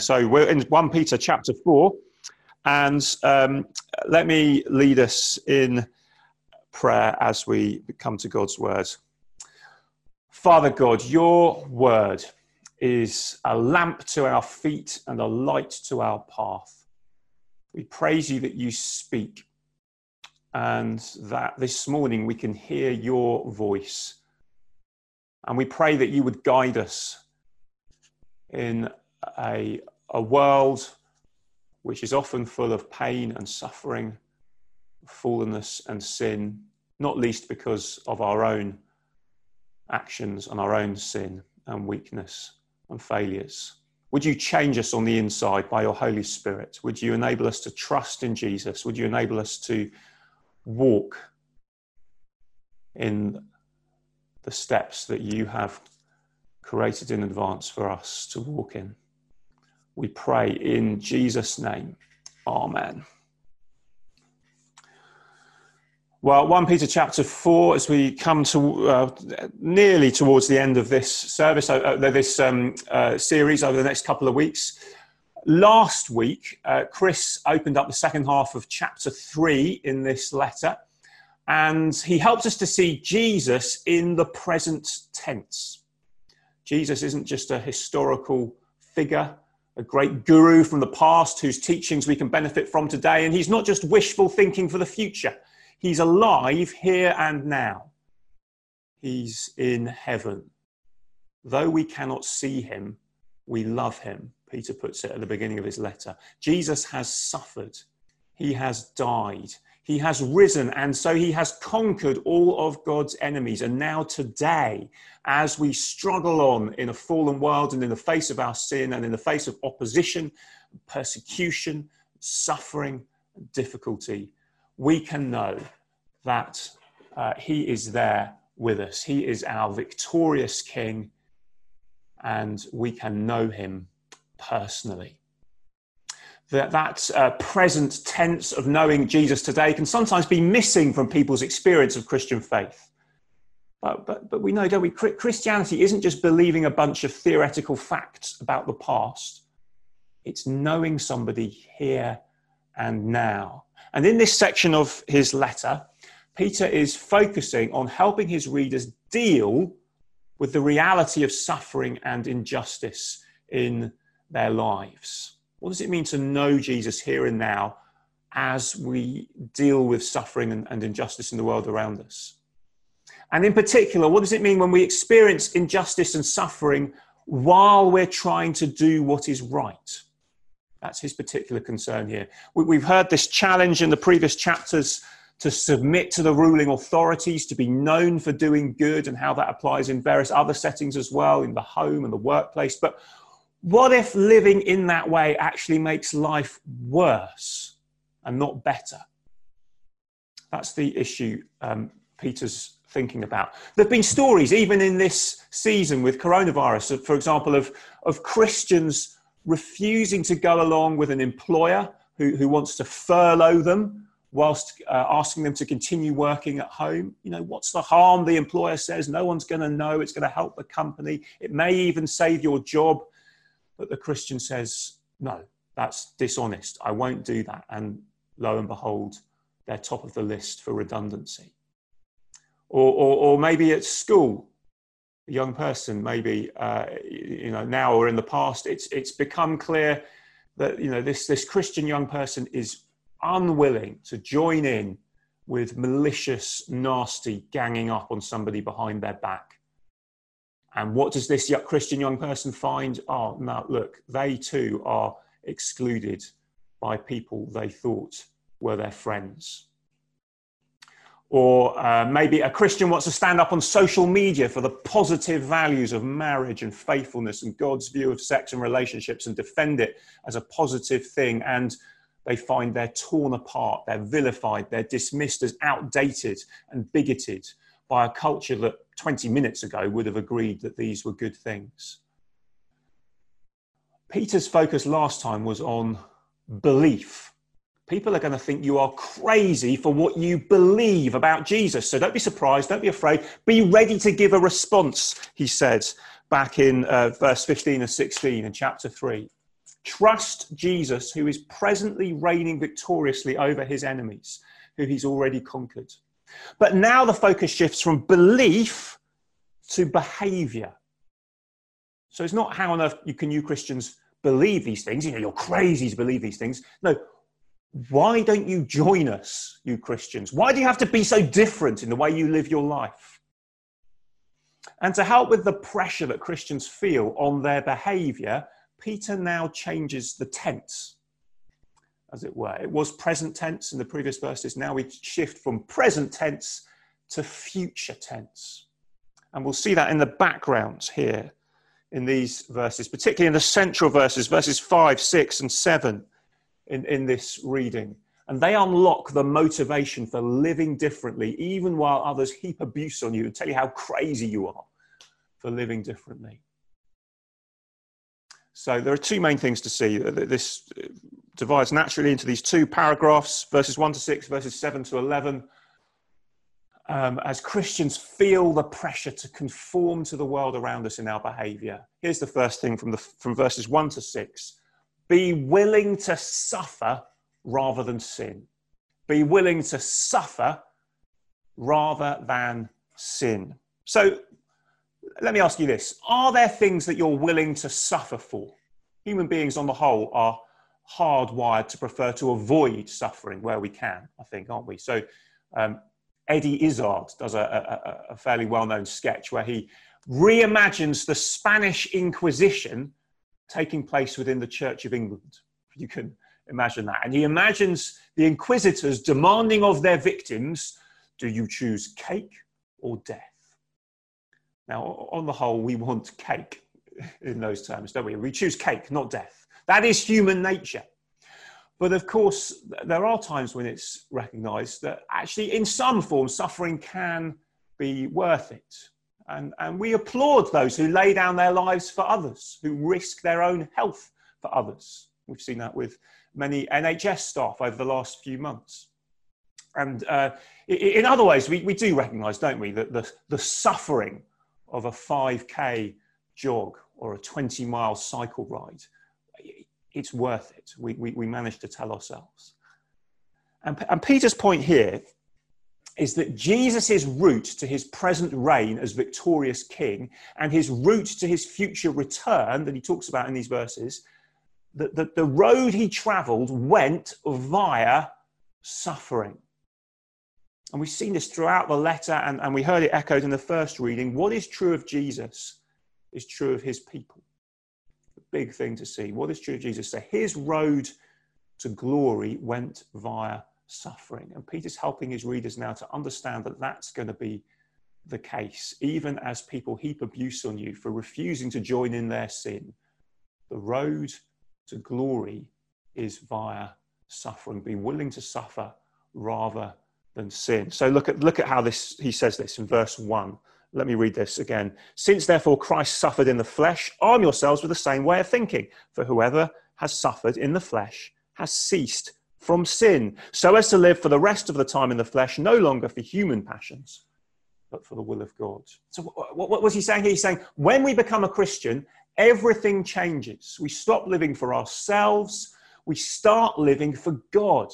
So we're in 1 Peter chapter 4, and um, let me lead us in prayer as we come to God's word. Father God, your word is a lamp to our feet and a light to our path. We praise you that you speak and that this morning we can hear your voice. And we pray that you would guide us in a, a world which is often full of pain and suffering, fallenness and sin, not least because of our own actions and our own sin and weakness and failures. Would you change us on the inside by your Holy Spirit? Would you enable us to trust in Jesus? Would you enable us to walk in the steps that you have created in advance for us to walk in? We pray in Jesus' name. Amen. Well, 1 Peter chapter 4, as we come to uh, nearly towards the end of this service, uh, uh, this um, uh, series over the next couple of weeks. Last week, uh, Chris opened up the second half of chapter 3 in this letter, and he helped us to see Jesus in the present tense. Jesus isn't just a historical figure, a great guru from the past whose teachings we can benefit from today. And he's not just wishful thinking for the future, he's alive here and now. He's in heaven. Though we cannot see him, we love him, Peter puts it at the beginning of his letter. Jesus has suffered, he has died, he has risen, and so he has conquered all of God's enemies. And now, today, as we struggle on in a fallen world and in the face of our sin and in the face of opposition, persecution, suffering, difficulty, we can know that uh, he is there with us. He is our victorious King, and we can know him personally that that uh, present tense of knowing Jesus today can sometimes be missing from people's experience of Christian faith. But, but, but we know, don't we? Christianity isn't just believing a bunch of theoretical facts about the past, it's knowing somebody here and now. And in this section of his letter, Peter is focusing on helping his readers deal with the reality of suffering and injustice in their lives. What does it mean to know Jesus here and now as we deal with suffering and, and injustice in the world around us? And in particular, what does it mean when we experience injustice and suffering while we're trying to do what is right? That's his particular concern here. We've heard this challenge in the previous chapters to submit to the ruling authorities, to be known for doing good, and how that applies in various other settings as well, in the home and the workplace. But what if living in that way actually makes life worse and not better? That's the issue um, Peter's thinking about. There have been stories, even in this season with coronavirus, for example, of, of Christians refusing to go along with an employer who, who wants to furlough them whilst uh, asking them to continue working at home. You know, what's the harm? The employer says no one's going to know. It's going to help the company. It may even save your job. But the Christian says, no, that's dishonest. I won't do that. And lo and behold, they're top of the list for redundancy. Or, or, or maybe at school, a young person, maybe uh, you know now or in the past, it's it's become clear that you know this this Christian young person is unwilling to join in with malicious, nasty ganging up on somebody behind their back and what does this Christian young person find? Oh, no, look, they too are excluded by people they thought were their friends. Or uh, maybe a Christian wants to stand up on social media for the positive values of marriage and faithfulness and God's view of sex and relationships and defend it as a positive thing. And they find they're torn apart, they're vilified, they're dismissed as outdated and bigoted by a culture that 20 minutes ago would have agreed that these were good things. Peter's focus last time was on belief. People are going to think you are crazy for what you believe about Jesus. So don't be surprised, don't be afraid. Be ready to give a response, he said back in uh, verse 15 and 16 in chapter 3. Trust Jesus, who is presently reigning victoriously over his enemies, who he's already conquered. But now the focus shifts from belief to behavior. So it's not how on earth you can you Christians believe these things. You know, you're crazy to believe these things. No, why don't you join us, you Christians? Why do you have to be so different in the way you live your life? And to help with the pressure that Christians feel on their behavior, Peter now changes the tense, as it were. It was present tense in the previous verses. Now we shift from present tense to future tense. And we'll see that in the background here in these verses, particularly in the central verses, verses 5, 6, and 7 in, in this reading. And they unlock the motivation for living differently, even while others heap abuse on you and tell you how crazy you are for living differently. So there are two main things to see. This divides naturally into these two paragraphs, verses 1 to 6, verses 7 to 11. Um, as Christians feel the pressure to conform to the world around us in our behavior. Here's the first thing from, the, from verses 1 to 6 be willing to suffer rather than sin. Be willing to suffer rather than sin. So let me ask you this Are there things that you're willing to suffer for? Human beings, on the whole, are hardwired to prefer to avoid suffering where we can, I think, aren't we? So, um, Eddie Izzard does a, a, a fairly well known sketch where he reimagines the Spanish Inquisition taking place within the Church of England. You can imagine that. And he imagines the inquisitors demanding of their victims do you choose cake or death? Now, on the whole, we want cake in those terms, don't we? We choose cake, not death. That is human nature. But of course, there are times when it's recognized that actually, in some form, suffering can be worth it. And, and we applaud those who lay down their lives for others, who risk their own health for others. We've seen that with many NHS staff over the last few months. And uh, in other ways, we, we do recognize, don't we, that the, the suffering of a 5K jog or a 20 mile cycle ride, it's worth it. We, we, we managed to tell ourselves. And, and Peter's point here is that Jesus' route to his present reign as victorious king and his route to his future return that he talks about in these verses, that the, the road he traveled went via suffering. And we've seen this throughout the letter, and, and we heard it echoed in the first reading. What is true of Jesus is true of his people. Big thing to see. What of Jesus? So his road to glory went via suffering. And Peter's helping his readers now to understand that that's going to be the case, even as people heap abuse on you for refusing to join in their sin. The road to glory is via suffering, being willing to suffer rather than sin. So look at look at how this he says this in verse 1. Let me read this again. Since therefore Christ suffered in the flesh, arm yourselves with the same way of thinking. For whoever has suffered in the flesh has ceased from sin, so as to live for the rest of the time in the flesh, no longer for human passions, but for the will of God. So, what, was he saying here? He's saying, when we become a Christian, everything changes. We stop living for ourselves, we start living for God.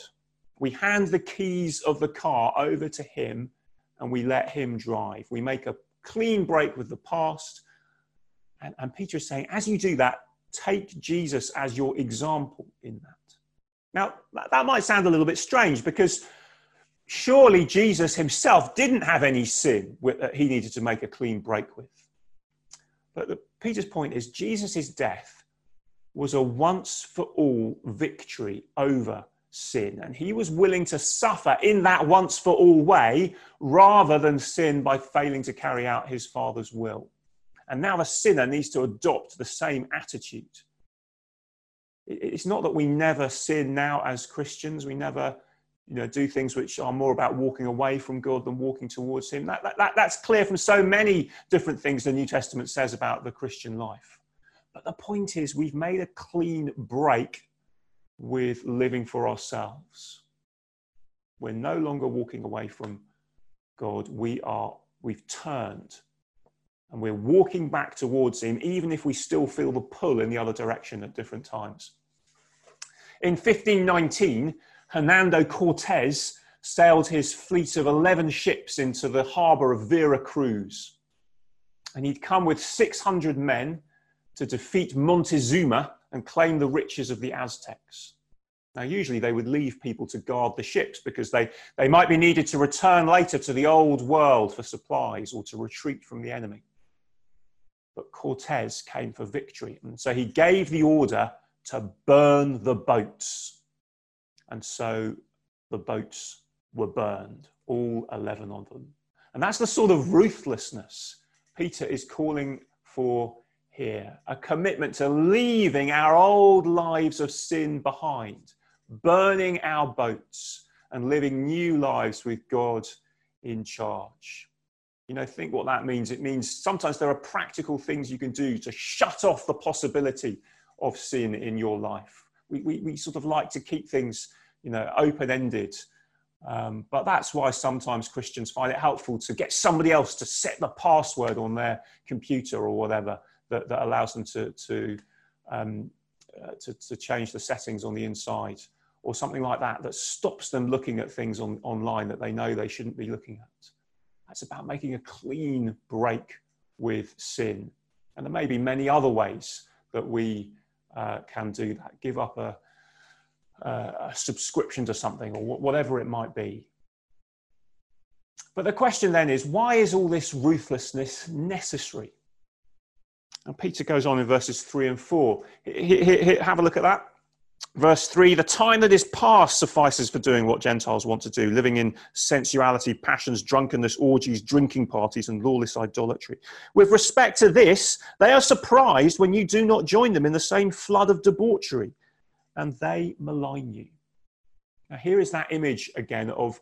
We hand the keys of the car over to Him and we let Him drive. We make a clean break with the past. And, and Peter is saying, as you do that, take Jesus as your example in that. Now, that might sound a little bit strange because surely Jesus himself didn't have any sin that he needed to make a clean break with. But the, Peter's point is Jesus' death was a once for all victory over sin. And he was willing to suffer in that once for all way rather than sin by failing to carry out his Father's will. And now the sinner needs to adopt the same attitude it's not that we never sin now as Christians. We never, you know, do things which are more about walking away from God than walking towards Him. That, that, that's clear from so many different things the New Testament says about the Christian life. But the point is, we've made a clean break with living for ourselves. We're no longer walking away from God. We are, we've turned And we're walking back towards him, even if we still feel the pull in the other direction at different times. In 1519, Hernando Cortes sailed his fleet of 11 ships into the harbour of Vera Cruz. And he'd come with 600 men to defeat Montezuma and claim the riches of the Aztecs. Now, usually they would leave people to guard the ships because they, they might be needed to return later to the old world for supplies or to retreat from the enemy. But Cortes came for victory. And so he gave the order to burn the boats. And so the boats were burned, all 11 of them. And that's the sort of ruthlessness Peter is calling for here a commitment to leaving our old lives of sin behind, burning our boats, and living new lives with God in charge. You know, think what that means. It means sometimes there are practical things you can do to shut off the possibility of sin in your life. We, we, we sort of like to keep things, you know, open ended. Um, but that's why sometimes Christians find it helpful to get somebody else to set the password on their computer or whatever that, that allows them to, to, um, uh, to, to, change the settings on the inside or something like that that stops them looking at things on, online that they know they shouldn't be looking at. That's about making a clean break with sin. And there may be many other ways that we uh, can do that. Give up a, a subscription to something or whatever it might be. But the question then is why is all this ruthlessness necessary? And Peter goes on in verses 3 and 4. Have a look at that. Verse 3 The time that is past suffices for doing what Gentiles want to do, living in sensuality, passions, drunkenness, orgies, drinking parties, and lawless idolatry. With respect to this, they are surprised when you do not join them in the same flood of debauchery, and they malign you. Now, here is that image again of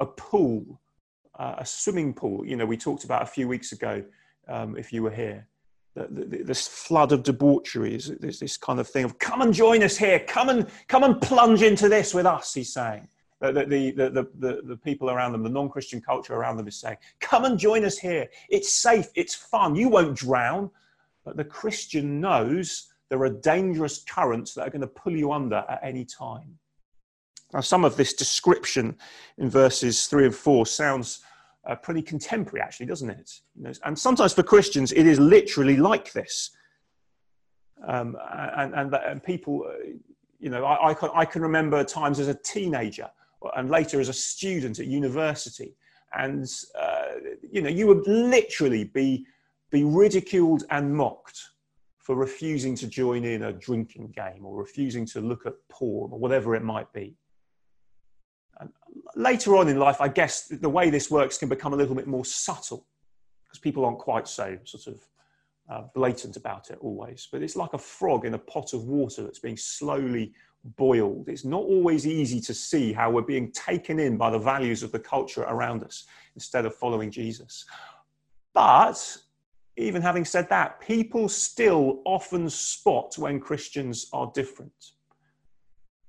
a pool, uh, a swimming pool. You know, we talked about a few weeks ago, um, if you were here this flood of debauchery, there's this kind of thing of come and join us here, come and come and plunge into this with us. He's saying the the the the, the, the people around them, the non-Christian culture around them, is saying, come and join us here. It's safe, it's fun. You won't drown, but the Christian knows there are dangerous currents that are going to pull you under at any time. Now, some of this description in verses three and four sounds uh, pretty contemporary, actually, doesn't it? You know, and sometimes for Christians, it is literally like this. Um, and, and, and, people, uh, you know, I, I, can, I can remember times as a teenager and later as a student at university. And, uh, you know, you would literally be, be ridiculed and mocked for refusing to join in a drinking game or refusing to look at porn or whatever it might be later on in life, I guess the way this works can become a little bit more subtle because people aren't quite so sort of uh, blatant about it always. But it's like a frog in a pot of water that's being slowly boiled. It's not always easy to see how we're being taken in by the values of the culture around us instead of following Jesus. But even having said that, people still often spot when Christians are different.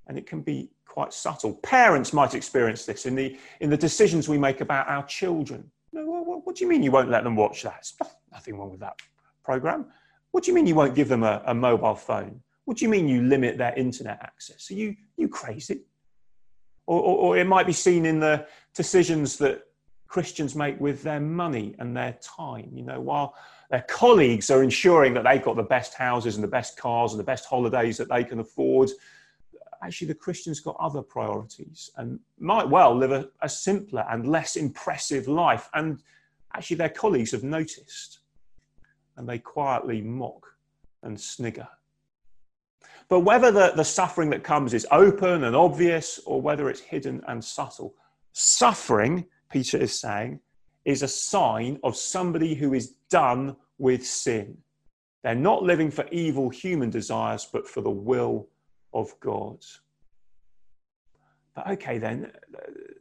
And it can be quite subtle. Parents might experience this in the, in the decisions we make about our children. what, what, do you mean you won't let them watch that? Nothing wrong with that program. What do you mean you won't give them a, a mobile phone? What do you mean you limit their internet access? Are you, you crazy? Or, or, or, it might be seen in the decisions that Christians make with their money and their time. You know, while their colleagues are ensuring that they've got the best houses and the best cars and the best holidays that they can afford, actually the Christians got other priorities and might well live a, a simpler and less impressive life. And actually, their colleagues have noticed and they quietly mock and snigger. But whether the, the suffering that comes is open and obvious or whether it's hidden and subtle, suffering, Peter is saying, is a sign of somebody who is done with sin. They're not living for evil human desires, but for the will of God. But okay, then,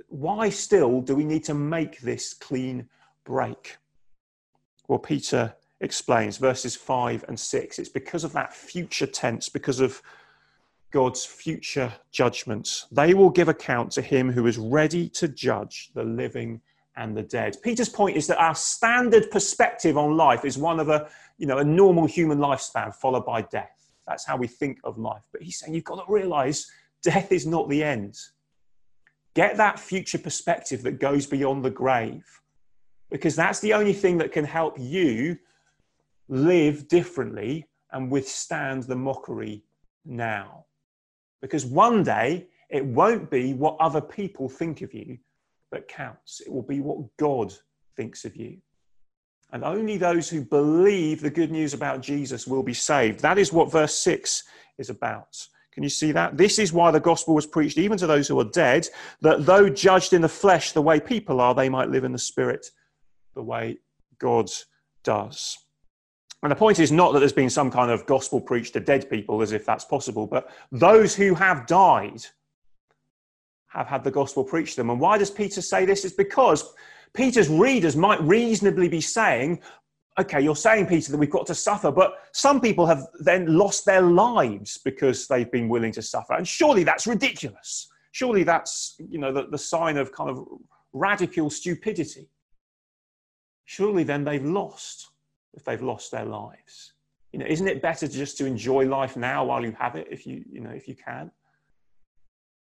why still do we need to make this clean break? Well, Peter explains verses 5 and 6. It's because of that future tense, because of God's future judgments. They will give account to him who is ready to judge the living and the dead. Peter's point is that our standard perspective on life is one of a, you know, a normal human lifespan followed by death. That's how we think of life. But he's saying you've got to realize death is not the end. Get that future perspective that goes beyond the grave, because that's the only thing that can help you live differently and withstand the mockery now. Because one day it won't be what other people think of you that counts, it will be what God thinks of you. And only those who believe the good news about Jesus will be saved. That is what verse 6 is about. Can you see that? This is why the gospel was preached even to those who are dead, that though judged in the flesh the way people are, they might live in the spirit the way God does. And the point is not that there's been some kind of gospel preached to dead people as if that's possible, but those who have died have had the gospel preached to them. And why does Peter say this? It's because Peter's readers might reasonably be saying, okay, you're saying, Peter, that we've got to suffer, but some people have then lost their lives because they've been willing to suffer. And surely that's ridiculous. Surely that's, you know, the, the sign of kind of radical stupidity. Surely then they've lost if they've lost their lives. You know, isn't it better just to enjoy life now while you have it, if you, you know, if you can?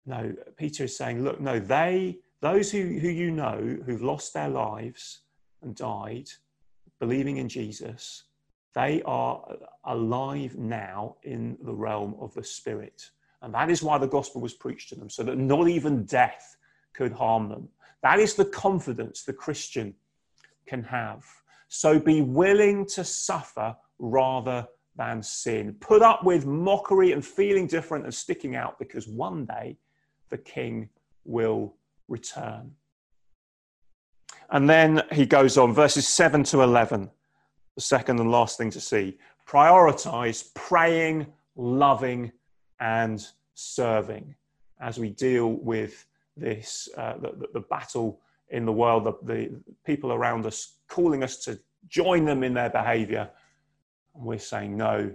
No, Peter is saying, look, no, they, those who, who you know who've lost their lives and died believing in Jesus, they are alive now in the realm of the Spirit. And that is why the gospel was preached to them, so that not even death could harm them. That is the confidence the Christian can have. So be willing to suffer rather than sin. Put up with mockery and feeling different and sticking out because one day the king will return. And then he goes on, verses 7 to 11, the second and last thing to see. Prioritize praying, loving, and serving as we deal with this, uh, the, the, battle in the world, the, the people around us calling us to join them in their behavior. And we're saying no.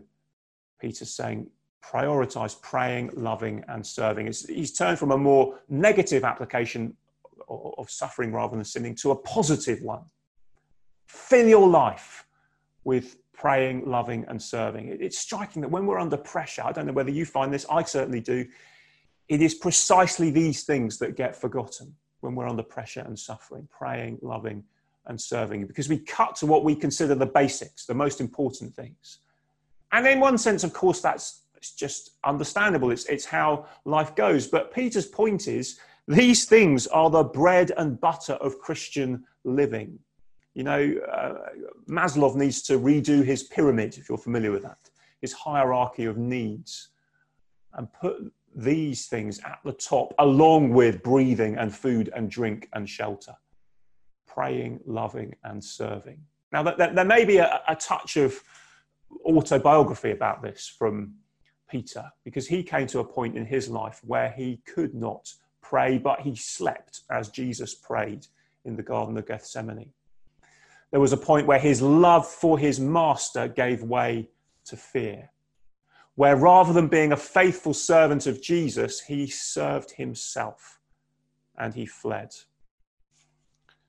Peter's saying, prioritize praying, loving, and serving. It's, he's turned from a more negative application of suffering rather than sinning to a positive one. Fill your life with praying, loving, and serving. It's striking that when we're under pressure, I don't know whether you find this, I certainly do, it is precisely these things that get forgotten when we're under pressure and suffering praying, loving, and serving, because we cut to what we consider the basics, the most important things. And in one sense, of course, that's it's just understandable. It's, it's how life goes. But Peter's point is these things are the bread and butter of Christian living. You know, uh, Maslow needs to redo his pyramid, if you're familiar with that, his hierarchy of needs, and put these things at the top, along with breathing and food and drink and shelter, praying, loving, and serving. Now, there may be a, a touch of autobiography about this from Peter because he came to a point in his life where he could not pray, but he slept as Jesus prayed in the Garden of Gethsemane. There was a point where his love for his master gave way to fear, where rather than being a faithful servant of Jesus, he served himself and he fled.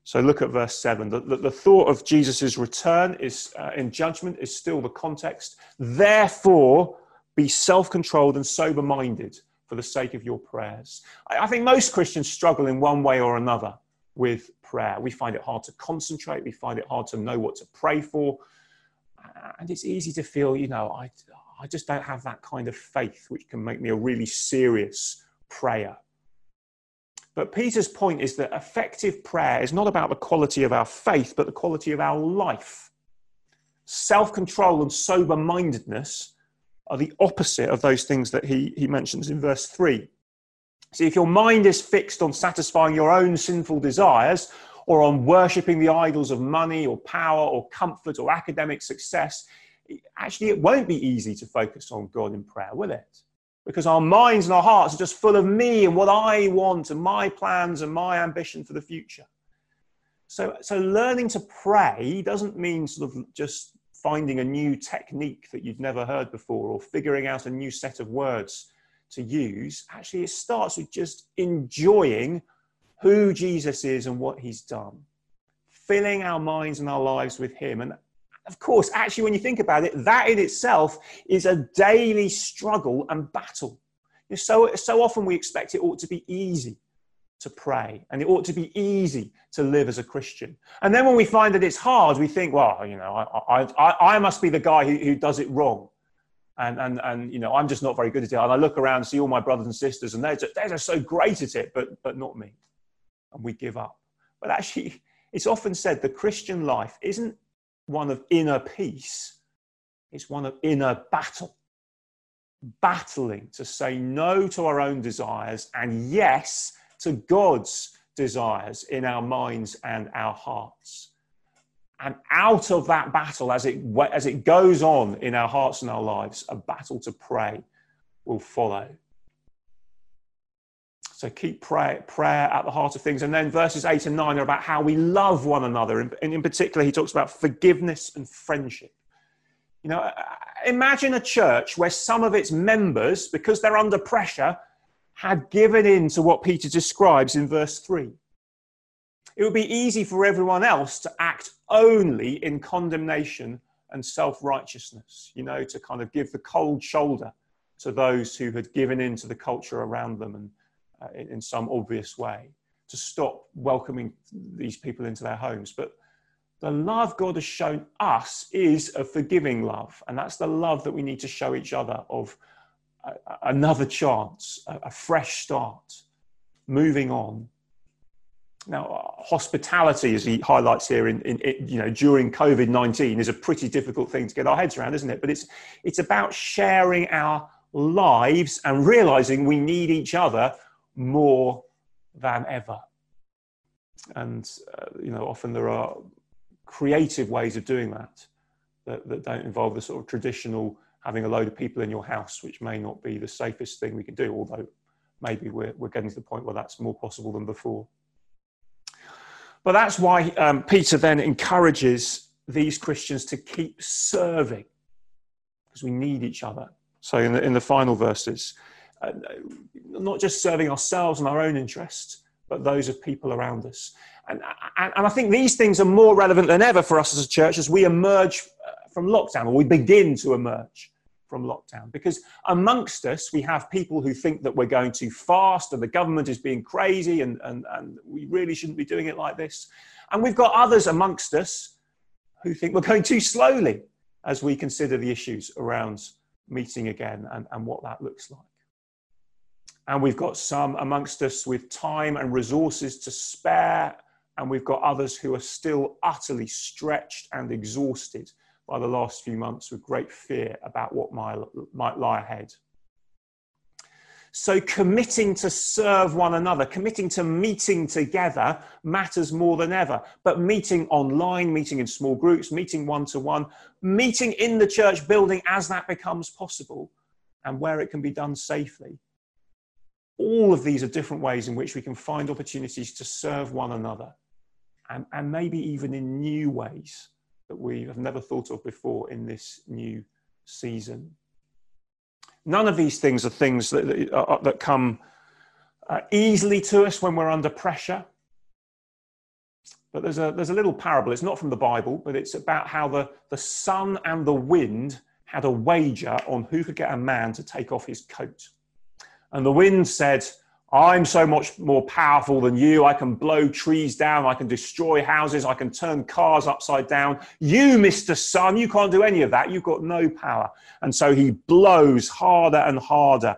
So look at verse 7. The, the, the thought of Jesus' return is uh, in judgment is still the context. Therefore, be self controlled and sober minded for the sake of your prayers. I, I think most Christians struggle in one way or another with prayer. We find it hard to concentrate, we find it hard to know what to pray for. And it's easy to feel, you know, I, I just don't have that kind of faith which can make me a really serious prayer. But Peter's point is that effective prayer is not about the quality of our faith, but the quality of our life. Self control and sober mindedness are the opposite of those things that he, he mentions in verse 3. See, if your mind is fixed on satisfying your own sinful desires or on worshipping the idols of money or power or comfort or academic success, actually it won't be easy to focus on God in prayer, will it? Because our minds and our hearts are just full of me and what I want and my plans and my ambition for the future. So, so learning to pray doesn't mean sort of just finding a new technique that you've never heard before or figuring out a new set of words to use. Actually, it starts with just enjoying who Jesus is and what he's done, filling our minds and our lives with him. And of course, actually, when you think about it, that in itself is a daily struggle and battle. So, so often we expect it ought to be easy to pray and it ought to be easy to live as a Christian. And then when we find that it's hard, we think, well, you know, I, I, I must be the guy who, who does it wrong. And, and, and, you know, I'm just not very good at it. And I look around and see all my brothers and sisters and they're just, they're just so great at it, but, but not me. And we give up. But actually, it's often said the Christian life isn't one of inner peace, it's one of inner battle. Battling to say no to our own desires and yes to God's desires in our minds and our hearts. And out of that battle, as it, as it goes on in our hearts and our lives, a battle to pray will follow. So keep prayer, prayer at the heart of things. And then verses 8 and 9 are about how we love one another. And in particular, he talks about forgiveness and friendship. You know, imagine a church where some of its members, because they're under pressure, had given in to what Peter describes in verse 3. It would be easy for everyone else to act only in condemnation and self righteousness, you know, to kind of give the cold shoulder to those who had given in to the culture around them and uh, in, in some obvious way, to stop welcoming these people into their homes. But the love God has shown us is a forgiving love. And that's the love that we need to show each other of another chance, a, fresh start, moving on. Now, uh, hospitality, as he highlights here, in, in, in you know during COVID nineteen, is a pretty difficult thing to get our heads around, isn't it? But it's it's about sharing our lives and realizing we need each other more than ever. And, uh, you know, often there are creative ways of doing that, that that don't involve the sort of traditional having a load of people in your house, which may not be the safest thing we can do, although maybe we're, we're getting to the point where that's more possible than before. But that's why um, Peter then encourages these Christians to keep serving, because we need each other. So in the, in the final verses, uh, not just serving ourselves and our own interests, but those of people around us. And, and, and, I think these things are more relevant than ever for us as a church as we emerge uh, from lockdown, or we begin to emerge from lockdown. Because amongst us, we have people who think that we're going too fast and the government is being crazy and, and, and we really shouldn't be doing it like this. And we've got others amongst us who think we're going too slowly as we consider the issues around meeting again and, and what that looks like. And we've got some amongst us with time and resources to spare. And we've got others who are still utterly stretched and exhausted by the last few months with great fear about what might, lie ahead. So, committing to serve one another, committing to meeting together matters more than ever. But meeting online, meeting in small groups, meeting one to one, meeting in the church building as that becomes possible and where it can be done safely all of these are different ways in which we can find opportunities to serve one another and, and maybe even in new ways that we have never thought of before in this new season. None of these things are things that, that, uh, that come uh, easily to us when we're under pressure. But there's a, there's a little parable, it's not from the Bible, but it's about how the, the sun and the wind had a wager on who could get a man to take off his coat. And the wind said, I'm so much more powerful than you. I can blow trees down. I can destroy houses. I can turn cars upside down. You, Mr. Sun, you can't do any of that. You've got no power. And so he blows harder and harder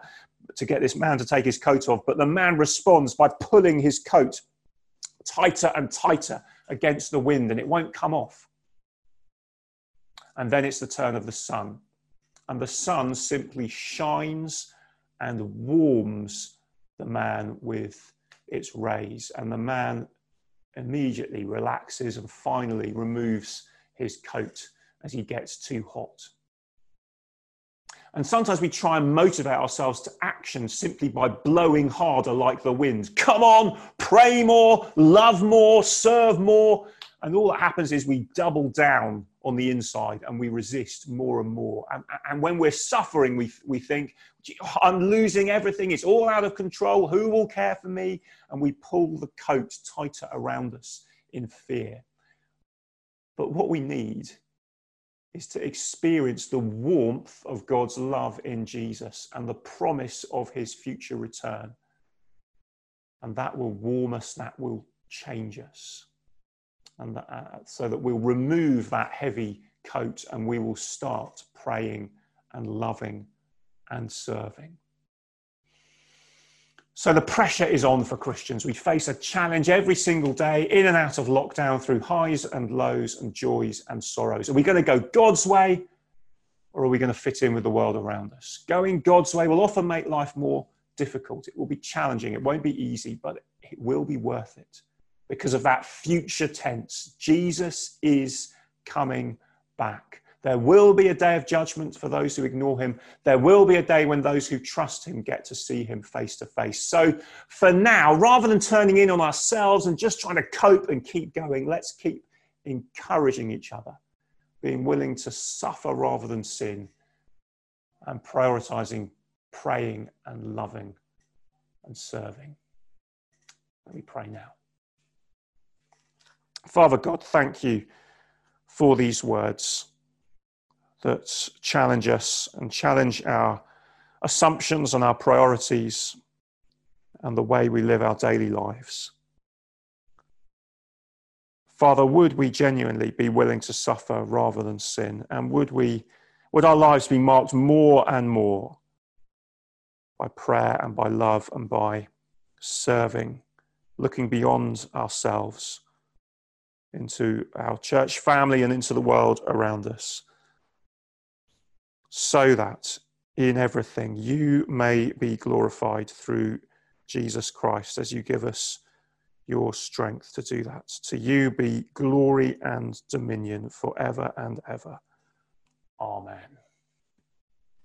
to get this man to take his coat off. But the man responds by pulling his coat tighter and tighter against the wind, and it won't come off. And then it's the turn of the sun. And the sun simply shines and warms the man with its rays. And the man immediately relaxes and finally removes his coat as he gets too hot. And sometimes we try and motivate ourselves to action simply by blowing harder like the wind. Come on, pray more, love more, serve more. And all that happens is we double down on the inside and we resist more and more. And, and when we're suffering, we, we think, I'm losing everything. It's all out of control. Who will care for me? And we pull the coat tighter around us in fear. But what we need is to experience the warmth of God's love in Jesus and the promise of his future return. And that will warm us, that will change us and that, uh, so that we'll remove that heavy coat and we will start praying and loving and serving. So the pressure is on for Christians. We face a challenge every single day, in and out of lockdown, through highs and lows and joys and sorrows. Are we going to go God's way or are we going to fit in with the world around us? Going God's way will often make life more difficult. It will be challenging. It won't be easy, but it will be worth it because of that future tense. Jesus is coming back. There will be a day of judgment for those who ignore him. There will be a day when those who trust him get to see him face to face. So, for now, rather than turning in on ourselves and just trying to cope and keep going, let's keep encouraging each other, being willing to suffer rather than sin, and prioritizing praying and loving and serving. Let me pray now. Father God, thank you for these words that challenge us and challenge our assumptions and our priorities and the way we live our daily lives. Father, would we genuinely be willing to suffer rather than sin? And would we, would our lives be marked more and more by prayer and by love and by serving, looking beyond ourselves into our church family and into the world around us, so that in everything you may be glorified through Jesus Christ as you give us your strength to do that. To you be glory and dominion forever and ever. Amen.